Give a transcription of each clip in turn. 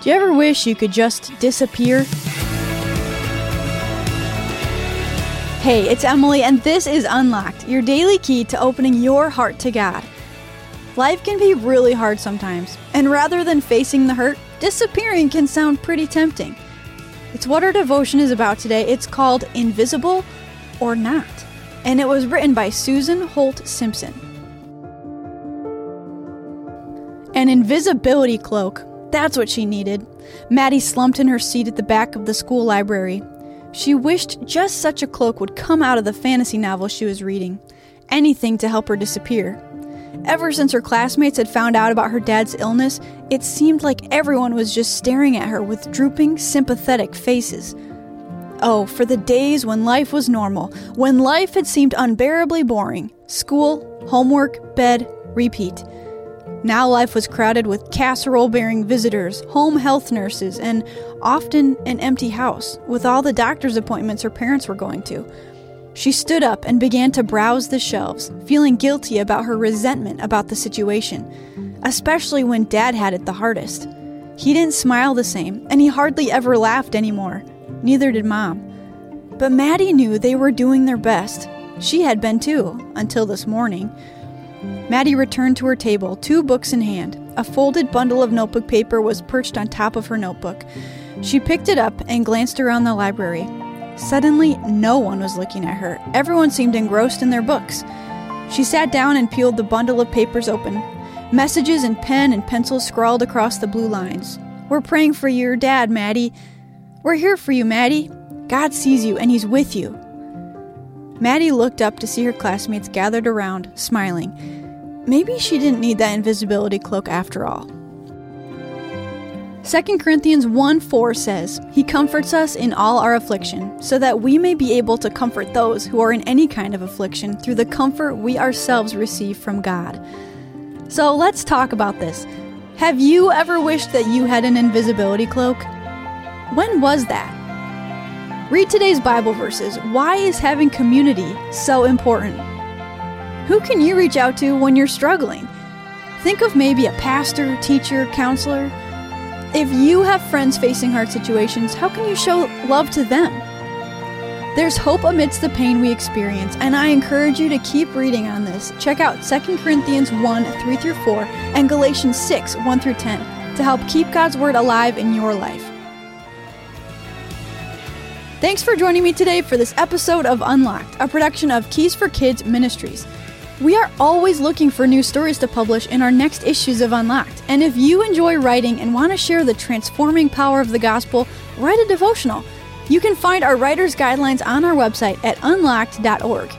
Do you ever wish you could just disappear? Hey, it's Emily, and this is Unlocked, your daily key to opening your heart to God. Life can be really hard sometimes, and rather than facing the hurt, disappearing can sound pretty tempting. It's what our devotion is about today. It's called Invisible or Not, and it was written by Susan Holt Simpson. An invisibility cloak. That's what she needed. Maddie slumped in her seat at the back of the school library. She wished just such a cloak would come out of the fantasy novel she was reading. Anything to help her disappear. Ever since her classmates had found out about her dad's illness, it seemed like everyone was just staring at her with drooping, sympathetic faces. Oh, for the days when life was normal, when life had seemed unbearably boring school, homework, bed, repeat. Now life was crowded with casserole bearing visitors, home health nurses, and often an empty house, with all the doctor's appointments her parents were going to. She stood up and began to browse the shelves, feeling guilty about her resentment about the situation, especially when Dad had it the hardest. He didn't smile the same, and he hardly ever laughed anymore. Neither did Mom. But Maddie knew they were doing their best. She had been too, until this morning. Maddie returned to her table, two books in hand. A folded bundle of notebook paper was perched on top of her notebook. She picked it up and glanced around the library. Suddenly, no one was looking at her. Everyone seemed engrossed in their books. She sat down and peeled the bundle of papers open. Messages in pen and pencil scrawled across the blue lines. We're praying for your dad, Maddie. We're here for you, Maddie. God sees you and he's with you. Maddie looked up to see her classmates gathered around, smiling. Maybe she didn't need that invisibility cloak after all. 2 Corinthians 1 4 says, He comforts us in all our affliction, so that we may be able to comfort those who are in any kind of affliction through the comfort we ourselves receive from God. So let's talk about this. Have you ever wished that you had an invisibility cloak? When was that? Read today's Bible verses. Why is having community so important? Who can you reach out to when you're struggling? Think of maybe a pastor, teacher, counselor. If you have friends facing hard situations, how can you show love to them? There's hope amidst the pain we experience, and I encourage you to keep reading on this. Check out 2 Corinthians 1 3 through 4 and Galatians 6 1 through 10 to help keep God's Word alive in your life. Thanks for joining me today for this episode of Unlocked, a production of Keys for Kids Ministries. We are always looking for new stories to publish in our next issues of Unlocked. And if you enjoy writing and want to share the transforming power of the gospel, write a devotional. You can find our writer's guidelines on our website at unlocked.org.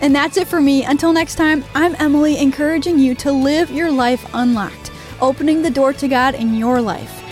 And that's it for me. Until next time, I'm Emily, encouraging you to live your life unlocked, opening the door to God in your life.